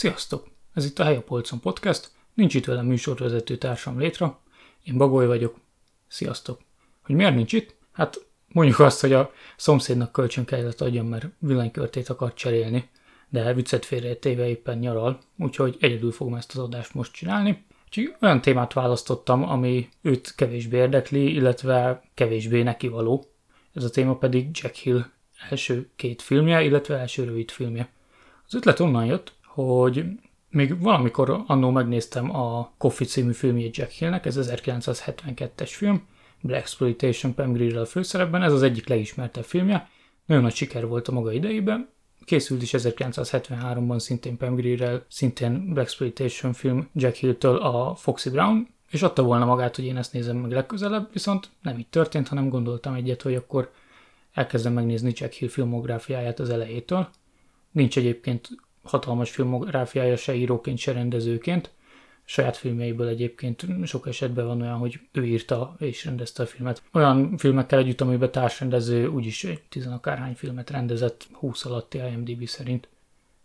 Sziasztok! Ez itt a Hely a Polcon Podcast, nincs itt velem műsorvezető társam létre, én Bagoly vagyok. Sziasztok! Hogy miért nincs itt? Hát mondjuk azt, hogy a szomszédnak kölcsön kellett adjam, mert villanykörtét akart cserélni, de viccet félretéve éppen nyaral, úgyhogy egyedül fogom ezt az adást most csinálni. Úgyhogy olyan témát választottam, ami őt kevésbé érdekli, illetve kevésbé nekivaló. Ez a téma pedig Jack Hill első két filmje, illetve első rövid filmje. Az ötlet onnan jött, hogy még valamikor annó megnéztem a Coffee című filmjét Jack Hillnek, ez 1972-es film, Black Exploitation Pam Grier a főszerepben, ez az egyik legismertebb filmje, nagyon nagy siker volt a maga idejében, készült is 1973-ban szintén Pam Grier szintén Black Exploitation film Jack Hill-től a Foxy Brown, és adta volna magát, hogy én ezt nézem meg legközelebb, viszont nem így történt, hanem gondoltam egyet, hogy akkor elkezdem megnézni Jack Hill filmográfiáját az elejétől. Nincs egyébként hatalmas filmográfiája se íróként, se rendezőként. Saját filmjeiből egyébként sok esetben van olyan, hogy ő írta és rendezte a filmet. Olyan filmekkel együtt, amiben társrendező úgyis egy tizenakárhány filmet rendezett 20 alatti IMDb szerint.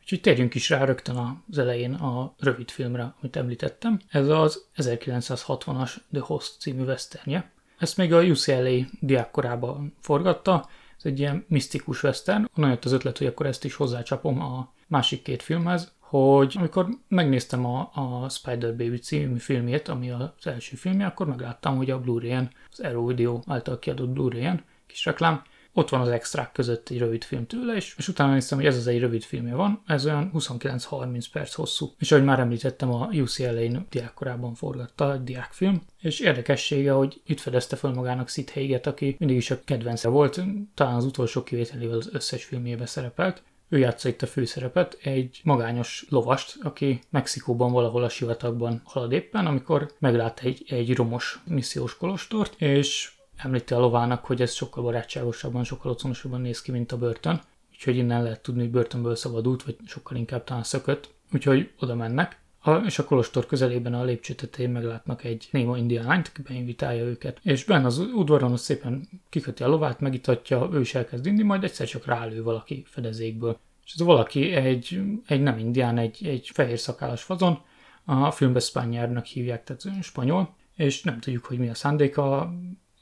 Úgyhogy térjünk is rá rögtön az elején a rövid filmre, amit említettem. Ez az 1960-as The Host című westernje. Ezt még a UCLA diákkorában forgatta, ez egy ilyen misztikus western. Onnan jött az ötlet, hogy akkor ezt is hozzácsapom a másik két filmhez, hogy amikor megnéztem a, a Spider Baby című filmjét, ami az első filmje, akkor megláttam, hogy a Blu-ray-en, az Arrow Video által kiadott Blu-ray-en, kis reklám, ott van az extrák között egy rövid film tőle, és, és utána néztem, hogy ez az egy rövid filmje van, ez olyan 29-30 perc hosszú. És ahogy már említettem, a UCLA-n diákkorában forgatta egy diákfilm, és érdekessége, hogy itt fedezte fel magának Sid Haig-et, aki mindig is a kedvence volt, talán az utolsó kivételével az összes filmjében szerepelt, ő játsza itt a főszerepet, egy magányos lovast, aki Mexikóban valahol a sivatagban halad éppen, amikor meglát egy, egy romos missziós kolostort, és említi a lovának, hogy ez sokkal barátságosabban, sokkal otthonosabban néz ki, mint a börtön. Úgyhogy innen lehet tudni, hogy börtönből szabadult, vagy sokkal inkább talán szökött. Úgyhogy oda mennek. A, és a kolostor közelében a lépcső tetején meglátnak egy néma indián lányt, aki beinvitálja őket. És benne az udvaron az szépen kiköti a lovát, megitatja, ő is elkezd inni, majd egyszer csak rálő valaki fedezékből. És ez valaki egy, egy nem indián, egy, egy fehér szakállas fazon, a filmben Spanyárnak hívják, tehát spanyol, és nem tudjuk, hogy mi a szándéka,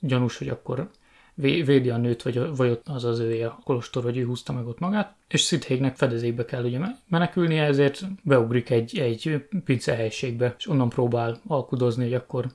gyanús, hogy akkor védi a nőt, vagy, vagy ott az az ője a kolostor, vagy ő húzta meg ott magát, és Szithégnek fedezékbe kell ugye menekülnie, ezért beugrik egy, egy pincehelyiségbe, és onnan próbál alkudozni, hogy akkor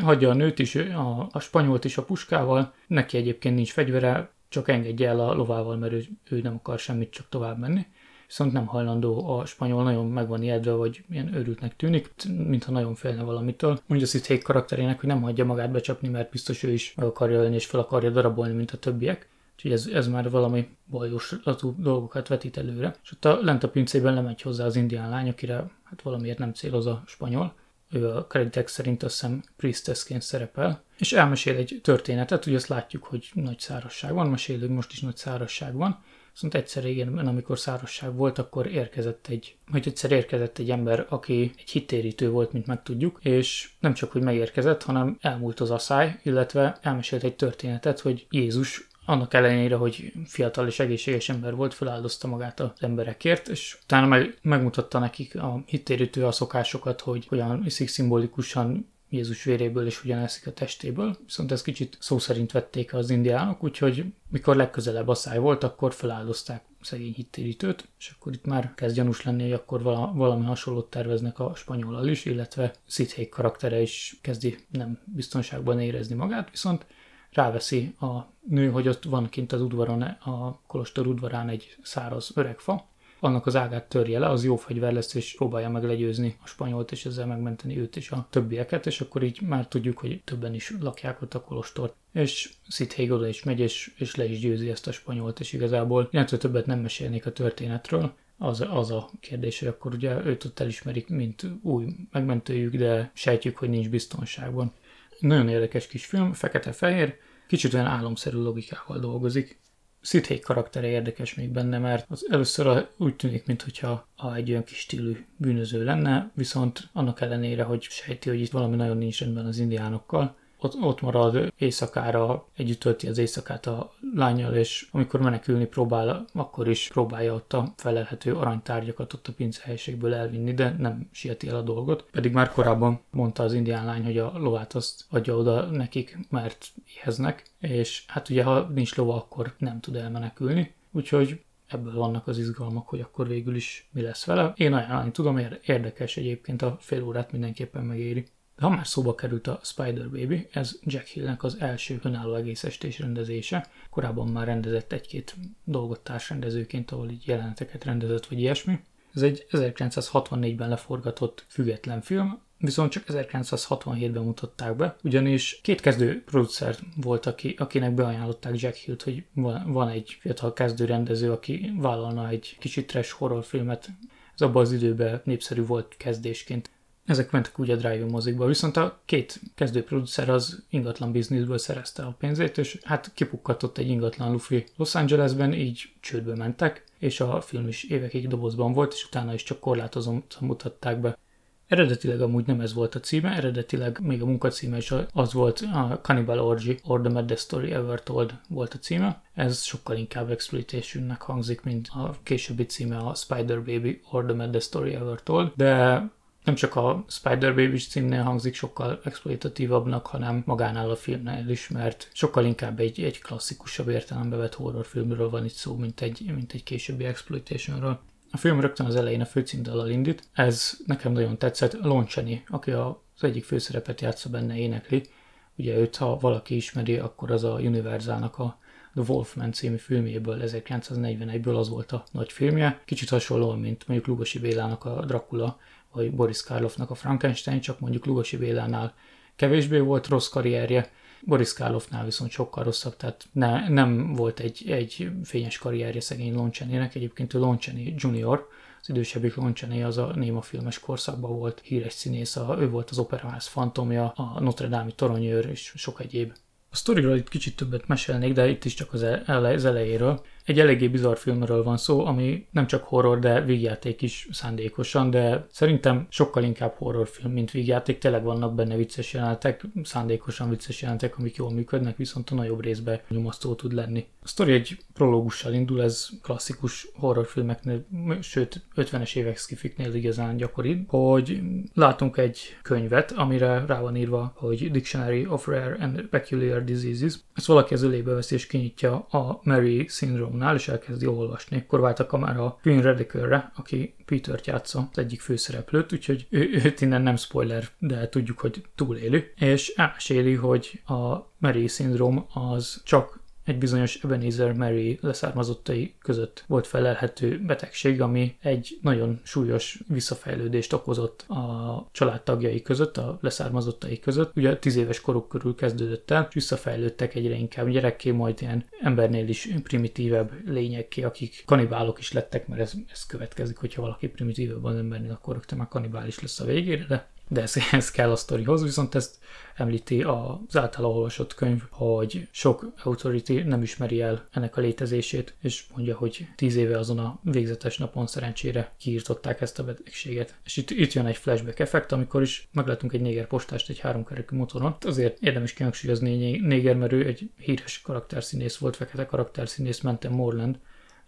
hagyja a nőt is, a, a spanyolt is a puskával, neki egyébként nincs fegyvere, csak engedje el a lovával, mert ő, ő nem akar semmit, csak tovább menni. Viszont nem hajlandó a spanyol, nagyon meg van ijedve, vagy ilyen őrültnek tűnik, mintha nagyon félne valamitől. Mondja az itt karakterének, hogy nem hagyja magát becsapni, mert biztos ő is meg akarja ölni, és fel akarja darabolni, mint a többiek. Úgyhogy ez, ez már valami bajos dolgokat vetít előre. És ott a, lent a pincében lemegy hozzá az indián lány, akire hát valamiért nem céloz a spanyol. Ő a kreditek szerint azt hiszem priestessként szerepel. És elmesél egy történetet, ugye azt látjuk, hogy nagy szárasság van, mesélünk most is nagy szárasság van. Viszont egyszer régen, amikor szárasság volt, akkor érkezett egy, vagy egyszer érkezett egy ember, aki egy hittérítő volt, mint megtudjuk, és nem csak, hogy megérkezett, hanem elmúlt az asszály, illetve elmesélt egy történetet, hogy Jézus annak ellenére, hogy fiatal és egészséges ember volt, feláldozta magát az emberekért, és utána meg, megmutatta nekik a hittérítő a szokásokat, hogy hogyan iszik szimbolikusan Jézus véréből és hogyan eszik a testéből, viszont ezt kicsit szó szerint vették az indiánok, úgyhogy mikor legközelebb a száj volt, akkor feláldozták szegény hittérítőt, és akkor itt már kezd gyanús lenni, hogy akkor valami hasonlót terveznek a spanyolal is, illetve Szithék karaktere is kezdi nem biztonságban érezni magát, viszont ráveszi a nő, hogy ott van kint az udvaron, a kolostor udvarán egy száraz öreg fa, annak az ágát törje le, az jó fegyver lesz, és próbálja meg legyőzni a spanyolt, és ezzel megmenteni őt és a többieket, és akkor így már tudjuk, hogy többen is lakják ott a kolostort. És Sid oda is megy, és, és le is győzi ezt a spanyolt, és igazából illetve többet nem mesélnék a történetről, az, az a kérdés, hogy akkor ugye őt ott elismerik, mint új megmentőjük, de sejtjük, hogy nincs biztonságban. Nagyon érdekes kis film, fekete-fehér, kicsit olyan álomszerű logikával dolgozik. Sid karaktere érdekes még benne, mert az először úgy tűnik, mintha egy olyan kis stílű bűnöző lenne, viszont annak ellenére, hogy sejti, hogy itt valami nagyon nincs rendben az indiánokkal, ott, ott marad éjszakára, együtt tölti az éjszakát a lányjal, és amikor menekülni próbál, akkor is próbálja ott a felelhető aranytárgyakat ott a pincehelyiségből elvinni, de nem sieti el a dolgot. Pedig már korábban mondta az indián lány, hogy a lovát azt adja oda nekik, mert éheznek, és hát ugye ha nincs lova, akkor nem tud elmenekülni. Úgyhogy ebből vannak az izgalmak, hogy akkor végül is mi lesz vele. Én ajánlani tudom, érdekes egyébként a fél órát mindenképpen megéri. De ha már szóba került a Spider Baby, ez Jack Hillnek az első önálló egész estés rendezése. Korábban már rendezett egy-két dolgot társrendezőként, ahol így jeleneteket rendezett, vagy ilyesmi. Ez egy 1964-ben leforgatott független film, viszont csak 1967-ben mutatták be, ugyanis két kezdő producer volt, aki, akinek beajánlották Jack Hill-t, hogy van, egy fiatal kezdő rendező, aki vállalna egy kicsit trash horrorfilmet. Ez abban az időben népszerű volt kezdésként. Ezek mentek úgy a drive mozikba, viszont a két kezdő producer az ingatlan bizniszből szerezte a pénzét, és hát kipukkatott egy ingatlan lufi Los Angelesben, így csődbe mentek, és a film is évekig dobozban volt, és utána is csak korlátozottan mutatták be. Eredetileg amúgy nem ez volt a címe, eredetileg még a munkacíme is az volt a Cannibal Orgy or the Maddest Story Ever Told volt a címe. Ez sokkal inkább exploitationnek hangzik, mint a későbbi címe a Spider Baby or the Maddest Story Ever Told, de nem csak a Spider baby címnél hangzik sokkal exploitatívabbnak, hanem magánál a filmnél is, mert sokkal inkább egy, egy klasszikusabb értelembe vett horrorfilmről van itt szó, mint egy, mint egy későbbi exploitationről. A film rögtön az elején a főcímdallal indít. Ez nekem nagyon tetszett. Lon Chaney, aki az egyik főszerepet játsza benne, énekli. Ugye őt, ha valaki ismeri, akkor az a Universalnak a The Wolfman című filmjéből 1941-ből az volt a nagy filmje. Kicsit hasonlóan, mint mondjuk Lugosi Bélának a Dracula, vagy Boris Karloffnak a Frankenstein, csak mondjuk Lugosi Bélánál kevésbé volt rossz karrierje, Boris Karloffnál viszont sokkal rosszabb, tehát ne, nem volt egy, egy fényes karrierje szegény Loncsenének, egyébként ő Loncseni junior, az idősebbik Loncsené az a néma filmes korszakban volt híres színész, a, ő volt az Operaház fantomja, a Notre Dame-i toronyőr és sok egyéb. A sztoriról itt kicsit többet mesélnék, de itt is csak az, ele- az elejéről. Egy eléggé bizarr filmről van szó, ami nem csak horror, de vígjáték is szándékosan, de szerintem sokkal inkább horrorfilm, mint vígjáték. Tényleg vannak benne vicces jelenetek, szándékosan vicces jelenetek, amik jól működnek, viszont a nagyobb részben nyomasztó tud lenni. A sztori egy prológussal indul, ez klasszikus horrorfilmeknél, sőt 50-es évek skifiknél igazán gyakori, hogy látunk egy könyvet, amire rá van írva, hogy Dictionary of Rare and Peculiar Diseases. Ezt valaki az ölébe veszi és kinyitja a Mary Syndrome Armstrongnál, és elkezdi olvasni. Akkor vált a kamera Queen Radicalre, aki Peter-t játsza, az egyik főszereplőt, úgyhogy ő, őt innen nem spoiler, de tudjuk, hogy túlélő. És elmeséli, hogy a Mary Syndrome az csak egy bizonyos Ebenezer Mary leszármazottai között volt felelhető betegség, ami egy nagyon súlyos visszafejlődést okozott a családtagjai között, a leszármazottai között. Ugye 10 éves koruk körül kezdődött el, és visszafejlődtek egyre inkább gyerekké, majd ilyen embernél is primitívebb lényekké, akik kanibálok is lettek, mert ez, ez következik, hogyha valaki primitívebb az embernél, akkor rögtön már kanibális lesz a végére, de de ez, ez kell a sztorihoz, viszont ezt említi az általa olvasott könyv, hogy sok authority nem ismeri el ennek a létezését, és mondja, hogy tíz éve azon a végzetes napon szerencsére kiírtották ezt a betegséget. És itt, itt jön egy flashback effekt, amikor is meglátunk egy néger postást egy háromkerekű motoron. Azért érdemes kihangsúlyozni néger, mert ő egy híres karakterszínész volt, fekete karakterszínész, Mentem Morland,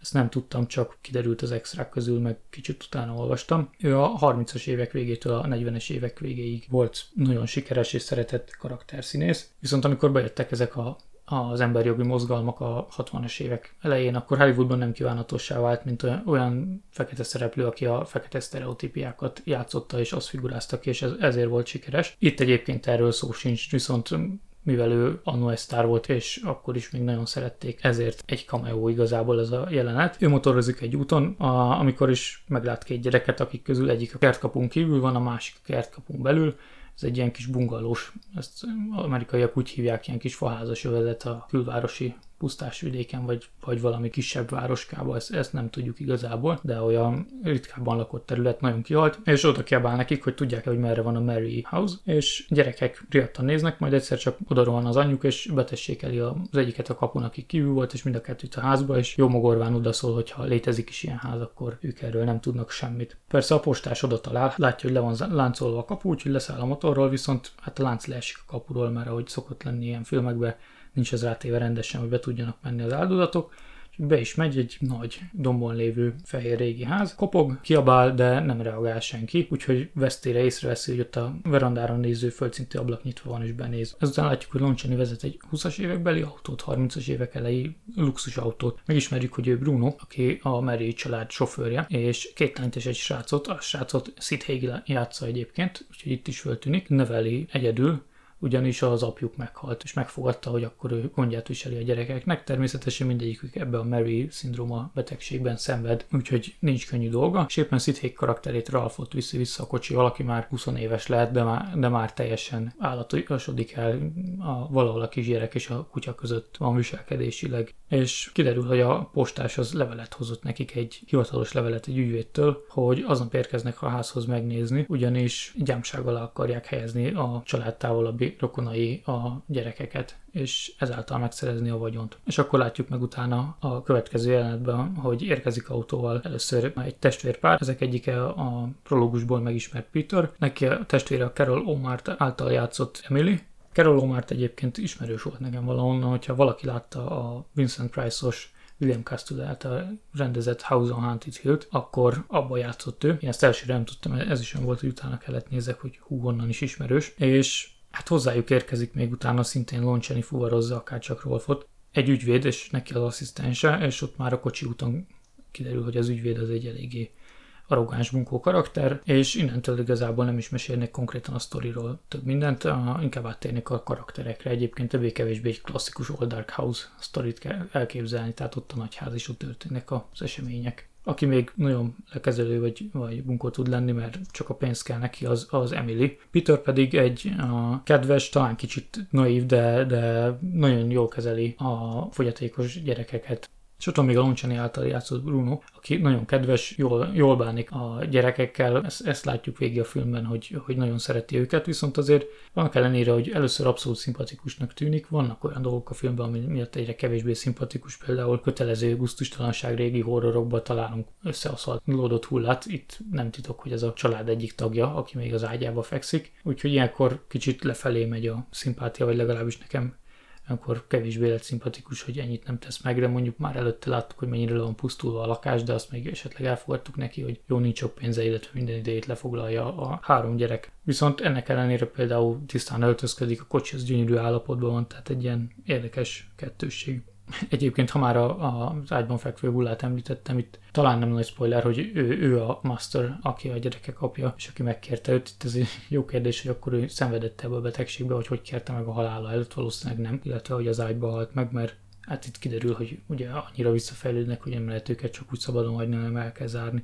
ezt nem tudtam, csak kiderült az extrák közül, meg kicsit utána olvastam. Ő a 30-as évek végétől a 40-es évek végéig volt nagyon sikeres és szeretett karakterszínész, viszont amikor bejöttek ezek a az emberjogi mozgalmak a 60-as évek elején, akkor Hollywoodban nem kívánatossá vált, mint olyan, fekete szereplő, aki a fekete sztereotípiákat játszotta és azt figurázta és ez, ezért volt sikeres. Itt egyébként erről szó sincs, viszont mivel ő annó egy sztár volt, és akkor is még nagyon szerették, ezért egy cameo igazából ez a jelenet. Ő motorozik egy úton, a, amikor is meglát két gyereket, akik közül egyik a kertkapunk kívül van, a másik a kertkapunk belül, ez egy ilyen kis bungalós, ezt amerikaiak úgy hívják, ilyen kis faházas övezet a külvárosi pusztás vidéken, vagy, vagy valami kisebb városkában, ezt, ezt nem tudjuk igazából, de olyan ritkábban lakott terület nagyon kihalt, és oda kiabál nekik, hogy tudják-e, hogy merre van a Mary House, és gyerekek riadtan néznek, majd egyszer csak oda az anyjuk, és betessékeli az egyiket a kapun, aki kívül volt, és mind a kettőt a házba, és jó mogorván odaszól, hogy ha létezik is ilyen ház, akkor ők erről nem tudnak semmit. Persze a postás oda talál, látja, hogy le van láncolva a kapu, úgyhogy leszáll a motorról, viszont hát a lánc leesik a kapuról, mert ahogy szokott lenni ilyen filmekben, nincs ez rátéve rendesen, hogy be tudjanak menni az áldozatok, be is megy egy nagy dombon lévő fehér régi ház, kopog, kiabál, de nem reagál senki, úgyhogy vesztére észreveszi, hogy ott a verandáron néző földszintű ablak nyitva van és benéz. Ezután látjuk, hogy Loncsani vezet egy 20-as évekbeli autót, 30-as évek elejé luxusautót. Megismerjük, hogy ő Bruno, aki a Mary család sofőrje, és két lányt és egy srácot, a srácot Sid Hagel játsza egyébként, úgyhogy itt is föltűnik, neveli egyedül, ugyanis az apjuk meghalt, és megfogadta, hogy akkor ő gondját viseli a gyerekeknek. Természetesen mindegyikük ebbe a Mary szindróma betegségben szenved, úgyhogy nincs könnyű dolga. És éppen Szithék karakterét Ralfot viszi vissza a kocsi, valaki már 20 éves lehet, de már, de már teljesen állatosodik el a, valahol a kisgyerek és a kutya között van viselkedésileg. És kiderül, hogy a postás az levelet hozott nekik, egy hivatalos levelet egy ügyvédtől, hogy azon érkeznek a házhoz megnézni, ugyanis gyámság alá akarják helyezni a család távolabbi rokonai a gyerekeket, és ezáltal megszerezni a vagyont. És akkor látjuk meg utána a következő jelenetben, hogy érkezik autóval először egy testvérpár, ezek egyike a prológusból megismert Peter, neki a testvére a Carol Omart által játszott Emily, Carol Omart egyébként ismerős volt nekem valahonnan, hogyha valaki látta a Vincent Price-os William Castle által rendezett House on Haunted Hill-t, akkor abba játszott ő. Én ezt elsőre nem tudtam, ez is olyan volt, hogy utána kellett nézek, hogy hú, onnan is ismerős. És Hát hozzájuk érkezik még utána szintén Loncseni fuvarozza akár csak Rolfot, egy ügyvéd, és neki az asszisztense, és ott már a kocsi úton kiderül, hogy az ügyvéd az egy eléggé arrogáns bunkó karakter, és innentől igazából nem is mesélnek konkrétan a sztoriról több mindent, inkább áttérnek a karakterekre. Egyébként többé-kevésbé egy klasszikus Old Dark House sztorit kell elképzelni, tehát ott a nagyház is ott történnek az események aki még nagyon lekezelő vagy, vagy bunkó tud lenni, mert csak a pénz kell neki, az, az Emily. Peter pedig egy a kedves, talán kicsit naív, de, de nagyon jól kezeli a fogyatékos gyerekeket. És ott van még a Loncsani által játszott Bruno, aki nagyon kedves, jól, jól bánik a gyerekekkel, ezt, ezt látjuk végig a filmben, hogy, hogy nagyon szereti őket, viszont azért vannak ellenére, hogy először abszolút szimpatikusnak tűnik, vannak olyan dolgok a filmben, ami miatt egyre kevésbé szimpatikus, például kötelező gusztustalanság régi horrorokban találunk összeaszaltlódott hullát, itt nem titok, hogy ez a család egyik tagja, aki még az ágyába fekszik, úgyhogy ilyenkor kicsit lefelé megy a szimpátia, vagy legalábbis nekem akkor kevésbé lett szimpatikus, hogy ennyit nem tesz meg, de mondjuk már előtte láttuk, hogy mennyire le van pusztulva a lakás, de azt még esetleg elfogadtuk neki, hogy jó, nincs sok pénze, illetve minden idejét lefoglalja a három gyerek. Viszont ennek ellenére például tisztán öltözködik, a kocsi az gyönyörű állapotban van, tehát egy ilyen érdekes kettősség. Egyébként, ha már a, a, az ágyban fekvő hullát említettem, itt talán nem nagy spoiler, hogy ő, ő a master, aki a gyerekek apja, és aki megkérte őt. Itt ez egy jó kérdés, hogy akkor ő szenvedett ebbe a betegségbe, vagy hogy kérte meg a halála előtt, valószínűleg nem, illetve hogy az ágyba halt meg, mert hát itt kiderül, hogy ugye annyira visszafejlődnek, hogy nem lehet őket csak úgy szabadon hagyni, hanem el kell zárni.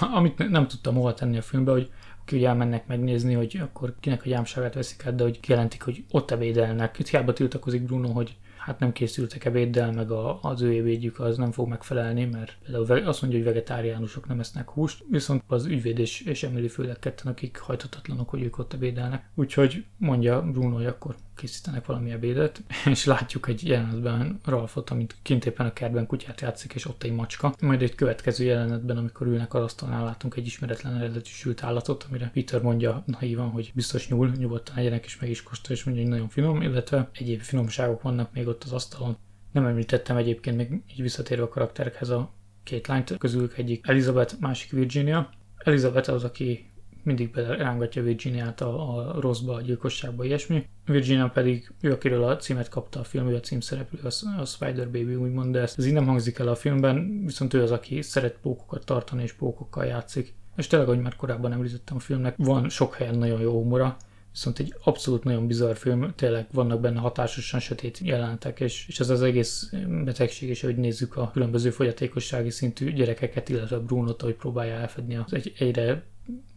Amit nem tudtam hova tenni a filmbe, hogy ki ugye elmennek megnézni, hogy akkor kinek a gyámságát veszik át, de hogy kijelentik, hogy ott ebédelnek. Itt hiába tiltakozik Bruno, hogy hát nem készültek ebéddel, meg a, az ő ebédjük az nem fog megfelelni, mert például azt mondja, hogy vegetáriánusok nem esznek húst, viszont az ügyvéd és, és Emily főleg ketten, akik hajthatatlanok, hogy ők ott ebédelnek. Úgyhogy mondja Bruno, hogy akkor készítenek valami ebédet, és látjuk egy jelenetben Ralfot, amit kint éppen a kertben kutyát játszik, és ott egy macska. Majd egy következő jelenetben, amikor ülnek az asztalnál, látunk egy ismeretlen eredetű sült állatot, amire Peter mondja naívan, hogy biztos nyúl, nyugodtan egyenek, és meg is kóstolja, és mondja, hogy nagyon finom, illetve egyéb finomságok vannak még ott az asztalon. Nem említettem egyébként még így visszatérve a karakterekhez a két lányt, közülük egyik Elizabeth, másik Virginia. Elizabeth az, aki mindig belerángatja Virginiát a, a rosszba, a gyilkosságba, ilyesmi. Virginia pedig ő, akiről a címet kapta a film, ő a címszereplő, a, a Spider Baby úgymond, de ez, ez így nem hangzik el a filmben, viszont ő az, aki szeret pókokat tartani és pókokkal játszik. És tényleg, ahogy már korábban említettem a filmnek, van sok helyen nagyon jó humora, viszont egy abszolút nagyon bizarr film, tényleg vannak benne hatásosan sötét jelenetek, és, és ez az egész betegség, és hogy nézzük a különböző fogyatékossági szintű gyerekeket, illetve Brunot, hogy próbálja elfedni az egy, egyre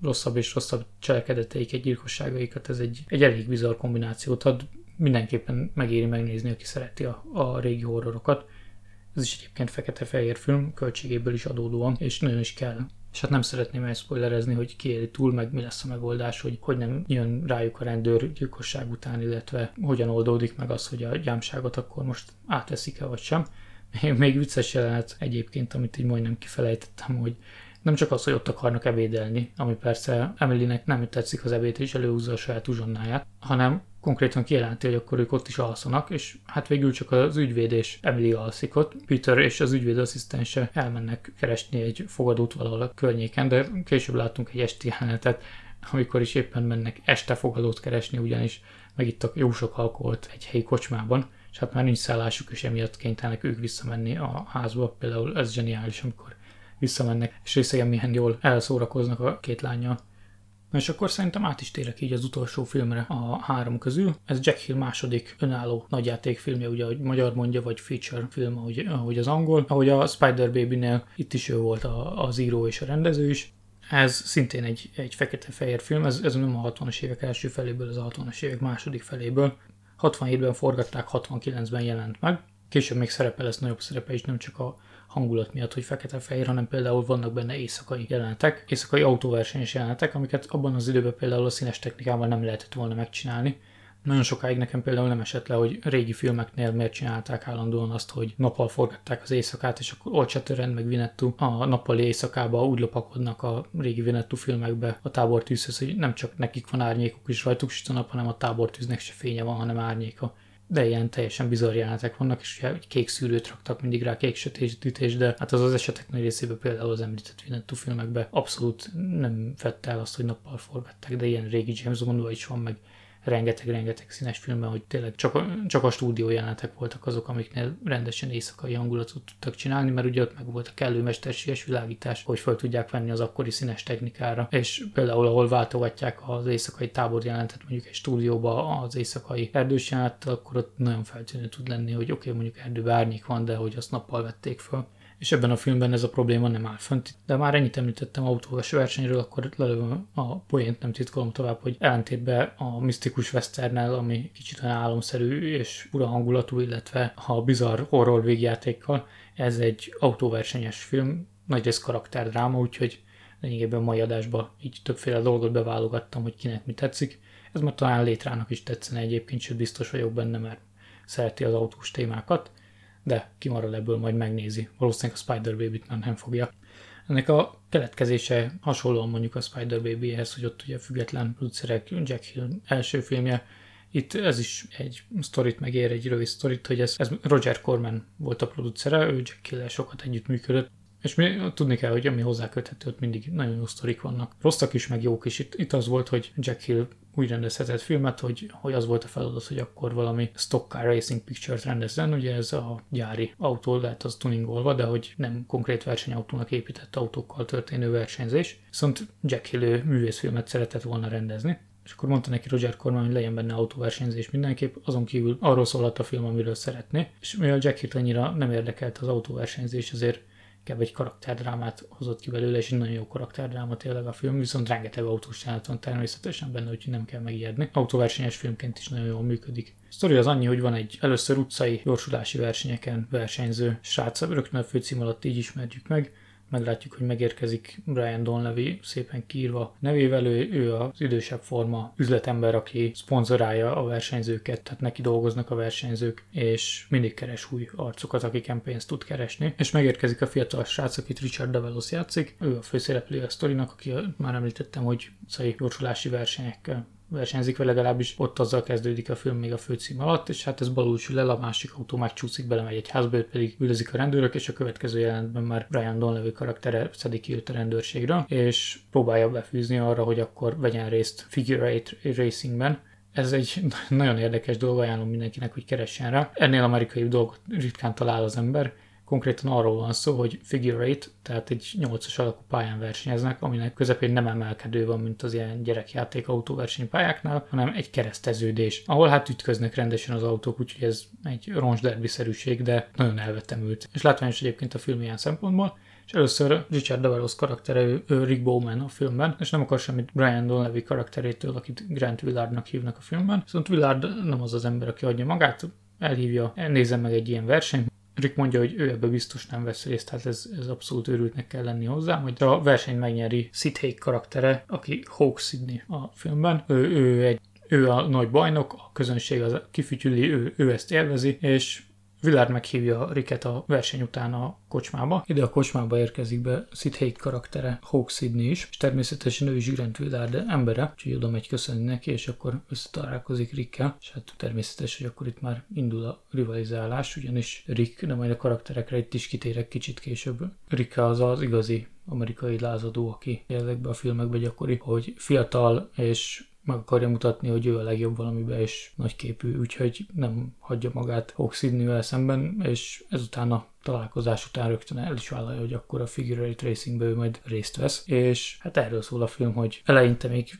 rosszabb és rosszabb cselekedeteiket, gyilkosságaikat, ez egy, egy elég bizarr kombinációt ad, mindenképpen megéri megnézni, aki szereti a, a régi horrorokat. Ez is egyébként fekete-fehér film, költségéből is adódóan, és nagyon is kell. És hát nem szeretném elspoilerezni, hogy ki éli túl, meg mi lesz a megoldás, hogy hogy nem jön rájuk a rendőr gyilkosság után, illetve hogyan oldódik meg az, hogy a gyámságot akkor most átveszik-e vagy sem. Még vicces jelenet egyébként, amit így majdnem kifelejtettem, hogy nem csak az, hogy ott akarnak ebédelni, ami persze Emilynek nem tetszik az ebéd, és előhúzza a saját uzsonnáját, hanem konkrétan kijelenti, hogy akkor ők ott is alszanak, és hát végül csak az ügyvéd és Emily alszik ott. Peter és az ügyvéd asszisztense elmennek keresni egy fogadót valahol a környéken, de később látunk egy esti jelenetet, amikor is éppen mennek este fogadót keresni, ugyanis megittak jó sok alkoholt egy helyi kocsmában, és hát már nincs szállásuk, és emiatt kénytelenek ők visszamenni a házba. Például ez zseniális, amikor visszamennek, és részegen jól elszórakoznak a két lányjal. Na és akkor szerintem át is térek így az utolsó filmre a három közül. Ez Jack Hill második önálló nagyjátékfilmje, ugye, ahogy magyar mondja, vagy feature film, ahogy, ahogy az angol. Ahogy a Spider Baby-nél itt is ő volt a, az író és a rendező is. Ez szintén egy, egy fekete-fehér film, ez, ez nem a 60-as évek első feléből, az a 60-as évek második feléből. 67-ben forgatták, 69-ben jelent meg. Később még szerepel lesz nagyobb szerepe is, nem csak a hangulat miatt, hogy fekete-fehér, hanem például vannak benne éjszakai jelenetek, éjszakai autóversenyes jelenetek, amiket abban az időben például a színes technikával nem lehetett volna megcsinálni. Nagyon sokáig nekem például nem esett le, hogy régi filmeknél miért csinálták állandóan azt, hogy nappal forgatták az éjszakát, és akkor Old Shatterhand meg Vinettu a nappali éjszakába úgy lopakodnak a régi Vinettu filmekbe a tábortűzhöz, hogy nem csak nekik van árnyékuk is rajtuk süt a nap, hanem a tábortűznek se fénye van, hanem árnyéka de ilyen teljesen bizarr jelenetek vannak, és ugye kék szűrőt raktak mindig rá, kék sötétítés, de hát az az esetek nagy részében például az említett Vinettu filmekben abszolút nem fette el azt, hogy nappal forgatták, de ilyen régi James Bond is van, meg rengeteg-rengeteg színes filmben, hogy tényleg csak a, csak a stúdió jelenetek voltak azok, amiknél rendesen éjszakai hangulatot tudtak csinálni, mert ugye ott meg volt a kellő mesterséges világítás, hogy fel tudják venni az akkori színes technikára. És például, ahol váltogatják az éjszakai tábor jelenetet mondjuk egy stúdióba az éjszakai erdős jelenet, akkor ott nagyon feltűnő tud lenni, hogy oké, okay, mondjuk erdőben árnyék van, de hogy azt nappal vették föl és ebben a filmben ez a probléma nem áll fönt. De már ennyit említettem autós versenyről, akkor lelövöm a poént, nem titkolom tovább, hogy ellentétben a misztikus westernnel, ami kicsit olyan álomszerű és ura hangulatú, illetve a bizarr horror végjátékkal, ez egy autóversenyes film, nagyrészt karakterdráma, úgyhogy lényegében mai adásban így többféle dolgot beválogattam, hogy kinek mi tetszik. Ez már talán létrának is tetszene egyébként, sőt biztos vagyok benne, mert szereti az autós témákat de kimarad ebből, majd megnézi. Valószínűleg a Spider Baby-t már nem fogja. Ennek a keletkezése hasonlóan mondjuk a Spider Baby-hez, hogy ott ugye független producerek, Jack Hill első filmje, itt ez is egy sztorit megér, egy rövid sztorit, hogy ez, ez Roger Corman volt a producere, ő Jack hill sokat együtt működött, és mi, tudni kell, hogy ami hozzá köthető, ott mindig nagyon jó sztorik vannak. Rosszak is, meg jók is. Itt, itt az volt, hogy Jack Hill úgy rendezhetett filmet, hogy, hogy az volt a feladat, hogy akkor valami stock car racing picture-t rendezzen, ugye ez a gyári autó, lehet az tuningolva, de hogy nem konkrét versenyautónak épített autókkal történő versenyzés. Viszont Jack Hill művészfilmet szeretett volna rendezni, és akkor mondta neki Roger Corman, hogy legyen benne autóversenyzés mindenképp, azon kívül arról szólhat a film, amiről szeretné. És mivel Jack Hill annyira nem érdekelt az autóversenyzés, azért inkább egy karakterdrámát hozott ki belőle, és egy nagyon jó karakterdráma tényleg a film, viszont rengeteg autós jelenet van természetesen benne, úgyhogy nem kell megijedni. Autóversenyes filmként is nagyon jól működik. A sztori az annyi, hogy van egy először utcai gyorsulási versenyeken versenyző srác, rögtön a főcím alatt így ismerjük meg, meglátjuk, hogy megérkezik Brian Donlevy szépen kiírva nevével, ő, ő az idősebb forma üzletember, aki szponzorálja a versenyzőket, tehát neki dolgoznak a versenyzők, és mindig keres új arcokat, akiken pénzt tud keresni. És megérkezik a fiatal srác, akit Richard Davalos játszik, ő a főszereplő a sztorinak, aki már említettem, hogy szai gyorsulási versenyekkel versenyzik, vagy legalábbis ott azzal kezdődik a film még a főcím alatt, és hát ez balul sül el, a másik autó megcsúszik, belemegy egy házba, őt pedig üldözik a rendőrök, és a következő jelentben már Brian Donlevy karaktere szedik ki őt a rendőrségre, és próbálja befűzni arra, hogy akkor vegyen részt figure eight racingben, ez egy nagyon érdekes dolog, ajánlom mindenkinek, hogy keressen rá. Ennél amerikai dolgot ritkán talál az ember, Konkrétan arról van szó, hogy figure eight, tehát egy 8-as alakú pályán versenyeznek, aminek közepén nem emelkedő van, mint az ilyen gyerekjáték autóversenypályáknál, hanem egy kereszteződés, ahol hát ütköznek rendesen az autók, úgyhogy ez egy roncsderbi-szerűség, de nagyon elvetemült. És látványos egyébként a film ilyen szempontból, és először Richard Davalos karaktere, ő, Rick Bowman a filmben, és nem akar semmit Brian Donlevy karakterétől, akit Grant Willardnak hívnak a filmben. Viszont Willard nem az az ember, aki adja magát, elhívja, nézze meg egy ilyen versenyt, Rick mondja, hogy ő ebbe biztos nem vesz részt, tehát ez, ez abszolút őrültnek kell lenni hozzá, hogy a verseny megnyeri Sid Haig karaktere, aki Hawk Sidney a filmben. Ő, ő egy ő a nagy bajnok, a közönség az kifütyüli, ő, ő ezt élvezi, és Willard meghívja Ricket a verseny után a kocsmába. Ide a kocsmába érkezik be Sid karaktere, Hawk Sidney is, és természetesen ő is Grant Willard embere, úgyhogy oda megy köszönni neki, és akkor összetalálkozik Rickkel, és hát természetes, hogy akkor itt már indul a rivalizálás, ugyanis Rick, de majd a karakterekre itt is kitérek kicsit később. Rick az az igazi amerikai lázadó, aki ezekben a filmekben gyakori, hogy fiatal és meg akarja mutatni, hogy ő a legjobb valamiben, és nagyképű, úgyhogy nem hagyja magát Sydney-vel szemben, és ezután a találkozás után rögtön el is vállalja, hogy akkor a Figure Eight Racingbe ő majd részt vesz, és hát erről szól a film, hogy eleinte még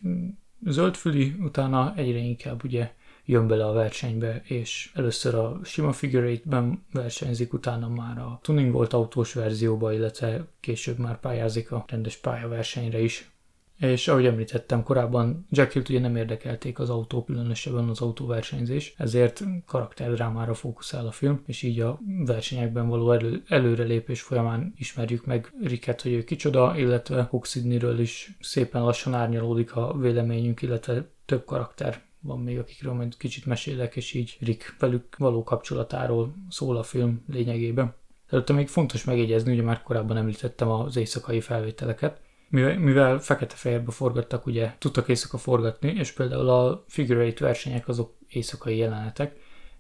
zöldfüli, utána egyre inkább ugye jön bele a versenybe, és először a sima figure ben versenyzik, utána már a tuning volt autós verzióba, illetve később már pályázik a rendes pályaversenyre is. És ahogy említettem korábban, Jackilt ugye nem érdekelték az autó, különösebben az autóversenyzés, ezért karakterdrámára fókuszál a film, és így a versenyekben való elő, előrelépés folyamán ismerjük meg Ricket, hogy ő kicsoda, illetve Hoxidniről is szépen lassan árnyalódik a véleményünk, illetve több karakter van még, akikről majd kicsit mesélek, és így Rick velük való kapcsolatáról szól a film lényegében. Előtte még fontos megjegyezni, ugye már korábban említettem az éjszakai felvételeket, mivel, fekete-fehérbe forgattak, ugye tudtak éjszaka forgatni, és például a figure eight versenyek azok éjszakai jelenetek,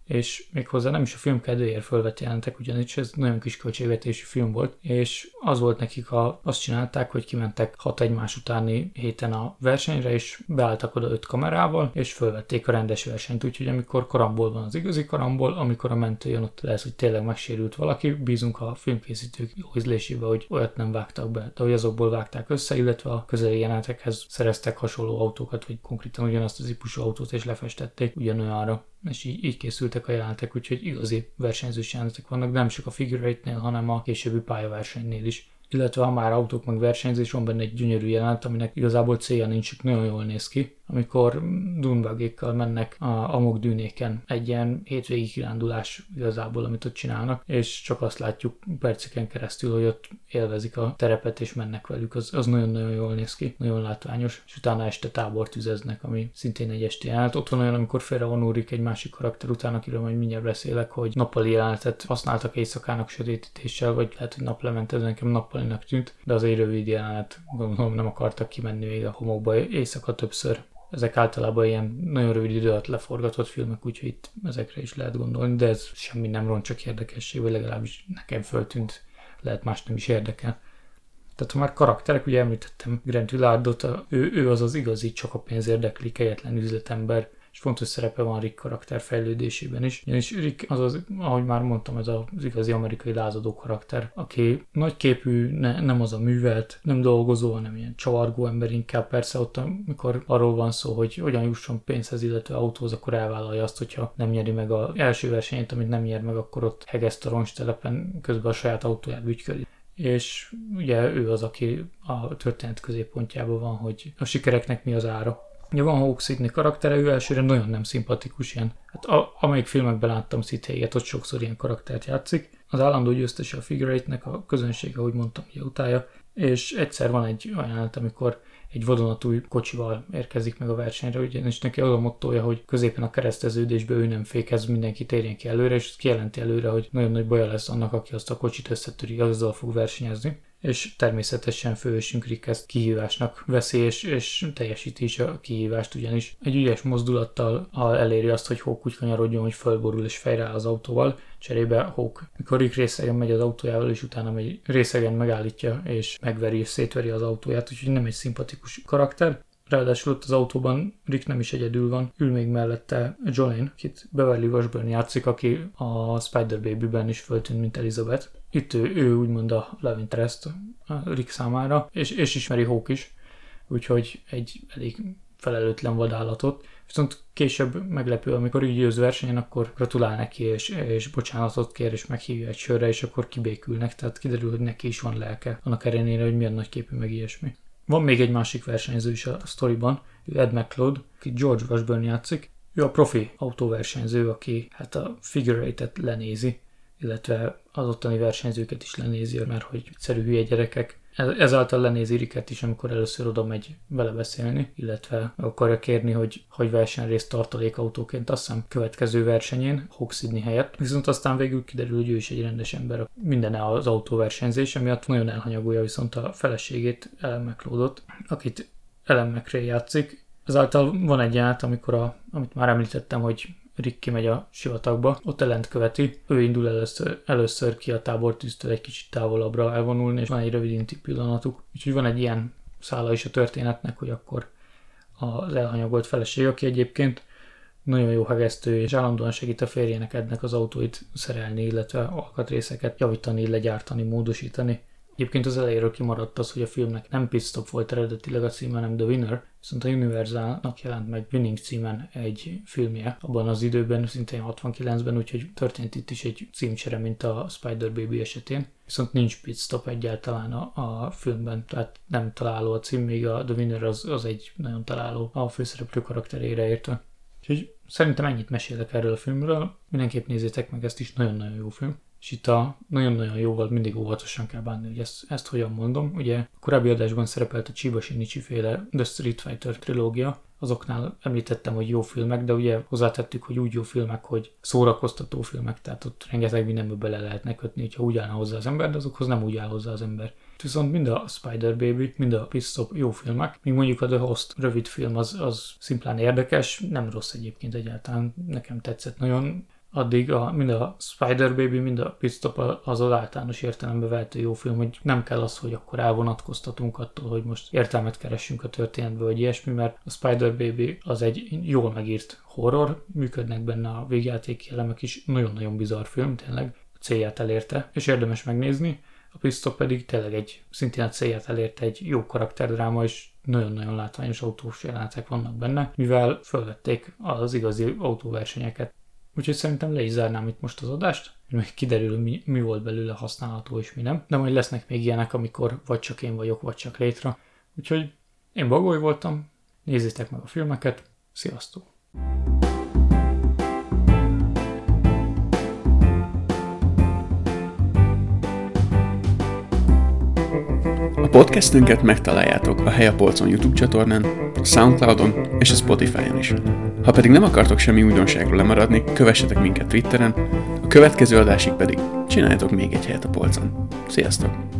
és méghozzá nem is a film kedvéért fölvett jelentek, ugyanis ez nagyon kis költségvetési film volt, és az volt nekik, a, azt csinálták, hogy kimentek hat egymás utáni héten a versenyre, és beálltak oda öt kamerával, és fölvették a rendes versenyt, úgyhogy amikor karambol van az igazi karambol, amikor a mentő jön, ott lesz, hogy tényleg megsérült valaki, bízunk a filmkészítők jó ízlésébe, hogy olyat nem vágtak be, de hogy azokból vágták össze, illetve a közeli jelenetekhez szereztek hasonló autókat, vagy konkrétan ugyanazt az típusú autót, és lefestették ugyanolyanra és így, így készültek a jelentek, úgyhogy igazi versenyzős jelentek vannak, nem csak a figure nél hanem a későbbi pályaversenynél is illetve ha már autók meg versenyzés, van benne egy gyönyörű jelent, aminek igazából célja nincs, csak nagyon jól néz ki. Amikor dunbagékkal mennek a amok dűnéken, egy ilyen hétvégi kirándulás igazából, amit ott csinálnak, és csak azt látjuk perceken keresztül, hogy ott élvezik a terepet és mennek velük, az, az nagyon-nagyon jól néz ki, nagyon látványos, és utána este tábort tüzeznek, ami szintén egy esti jelenet. Ott van olyan, amikor félrevonulrik egy másik karakter után, akiről majd mindjárt beszélek, hogy nappali jelenetet használtak éjszakának sötétítéssel, vagy lehet, hogy naplement, ez nekem nappal nappalinak tűnt, de az egy rövid jelenet, gondolom nem akartak kimenni még a homokba éjszaka többször. Ezek általában ilyen nagyon rövid idő alatt leforgatott filmek, úgyhogy itt ezekre is lehet gondolni, de ez semmi nem ront, csak érdekesség, vagy legalábbis nekem föltűnt, lehet más nem is érdekel. Tehát ha már karakterek, ugye említettem Grant Willardot, ő, ő az az igazi, csak a pénz érdekli, kegyetlen üzletember, és fontos szerepe van Rick karakter fejlődésében is. Ugyanis Rick az, az ahogy már mondtam, ez az igazi amerikai lázadó karakter, aki nagyképű, ne, nem az a művelt, nem dolgozó, hanem ilyen csavargó ember inkább. Persze ott, amikor arról van szó, hogy hogyan jusson pénzhez, illetve autóz, akkor elvállalja azt, hogyha nem nyeri meg az első versenyt, amit nem nyer meg, akkor ott hegeszt a roncstelepen, közben a saját autóját bütyköli és ugye ő az, aki a történet középpontjában van, hogy a sikereknek mi az ára. Ugye van Hawk Sidney karaktere, ő elsőre nagyon nem szimpatikus ilyen. Hát a, amelyik filmekben láttam Sid ott sokszor ilyen karaktert játszik. Az állandó győztese a Figure a közönsége, ahogy mondtam, ugye utája. És egyszer van egy olyan amikor egy vadonatúj kocsival érkezik meg a versenyre, ugyanis neki az a mottoja, hogy középen a kereszteződésbe ő nem fékez, mindenki térjen ki előre, és kijelenti előre, hogy nagyon nagy baja lesz annak, aki azt a kocsit összetöri, azzal fog versenyezni és természetesen főhősünk Rick ezt kihívásnak veszi, és, és teljesíti is a kihívást, ugyanis egy ügyes mozdulattal eléri azt, hogy Hawk úgy kanyarodjon, hogy fölborul és fejre az autóval, cserébe Hawk, mikor Rick részegen megy az autójával, és utána megy részegen megállítja, és megveri és szétveri az autóját, úgyhogy nem egy szimpatikus karakter. Ráadásul ott az autóban Rick nem is egyedül van, ül még mellette Jolene, akit Beverly Washburn játszik, aki a Spider Baby-ben is föltűnt, mint Elizabeth. Itt ő, ő úgymond a love interest Rick számára, és, és ismeri Hawk is, úgyhogy egy elég felelőtlen vadállatot. Viszont később meglepő, amikor így győz versenyen, akkor gratulál neki, és, és bocsánatot kér, és meghívja egy sörre, és akkor kibékülnek, tehát kiderül, hogy neki is van lelke, annak ellenére, hogy milyen nagy képű, meg ilyesmi. Van még egy másik versenyző is a sztoriban, ő Ed McLeod, aki George Washburn játszik. Ő a profi autóversenyző, aki hát a figure lenézi, illetve az ottani versenyzőket is lenézi, mert hogy egyszerű hülye gyerekek ezáltal lenézi Riket is, amikor először oda megy vele beszélni, illetve akarja kérni, hogy, hogy vessen részt tartalékautóként, azt hiszem következő versenyén, Hawk helyett. Viszont aztán végül kiderül, hogy ő is egy rendes ember. Minden az autóversenyzés, miatt nagyon elhanyagolja viszont a feleségét, Ellen McLeodot, akit Ellen McRae játszik. Ezáltal van egy át, amikor a, amit már említettem, hogy Rick kimegy a sivatagba, ott ellent követi, ő indul először, először ki a tábortűztől egy kicsit távolabbra elvonulni, és van egy rövid inti pillanatuk. Úgyhogy van egy ilyen szála is a történetnek, hogy akkor az elhanyagolt feleség, aki egyébként nagyon jó hegesztő, és állandóan segít a férjének ednek az autóit szerelni, illetve alkatrészeket javítani, legyártani, módosítani. Egyébként az elejéről kimaradt az, hogy a filmnek nem Pit Stop volt eredetileg a címe, hanem The Winner, viszont a Universalnak jelent meg Winning címen egy filmje abban az időben, szintén 69-ben, úgyhogy történt itt is egy címcsere, mint a Spider Baby esetén. Viszont nincs Pit Stop egyáltalán a, a filmben, tehát nem találó a cím, még a The Winner az, az egy nagyon találó a főszereplő karakterére értve. Úgyhogy szerintem ennyit mesélek erről a filmről, mindenképp nézzétek meg, ezt is nagyon-nagyon jó film. És itt a nagyon-nagyon jóval mindig óvatosan kell bánni, hogy ezt, ezt hogyan mondom. Ugye a korábbi adásban szerepelt a Chiba Shinichi féle The Street Fighter trilógia, azoknál említettem, hogy jó filmek, de ugye hozzátettük, hogy úgy jó filmek, hogy szórakoztató filmek, tehát ott rengeteg mindenbe bele lehetne kötni, hogyha úgy állna hozzá az ember, de azokhoz nem úgy áll hozzá az ember. Viszont mind a Spider Baby, mind a Pit Stop jó filmek, míg mondjuk a The Host rövid film az, az szimplán érdekes, nem rossz egyébként egyáltalán, nekem tetszett nagyon, addig a, mind a Spider Baby, mind a Pitstop az az általános értelembe vehető jó film, hogy nem kell az, hogy akkor elvonatkoztatunk attól, hogy most értelmet keressünk a történetbe, vagy ilyesmi, mert a Spider Baby az egy jól megírt horror, működnek benne a végjáték elemek is, nagyon-nagyon bizarr film, tényleg célját elérte, és érdemes megnézni. A Pitstop pedig tényleg egy, szintén a célját elérte egy jó karakterdráma, és nagyon-nagyon látványos autós jelenetek vannak benne, mivel fölvették az igazi autóversenyeket. Úgyhogy szerintem le is zárnám itt most az adást, hogy meg kiderül, mi, mi volt belőle használható és mi nem. De majd lesznek még ilyenek, amikor vagy csak én vagyok, vagy csak létre. Úgyhogy én Bagoly voltam, nézzétek meg a filmeket, sziasztok! A podcastünket megtaláljátok a Helyapolcon YouTube csatornán, a Soundcloudon és a Spotify-on is. Ha pedig nem akartok semmi újdonságról lemaradni, kövessetek minket Twitteren, a következő adásig pedig csináljatok még egy helyet a polcon. Sziasztok!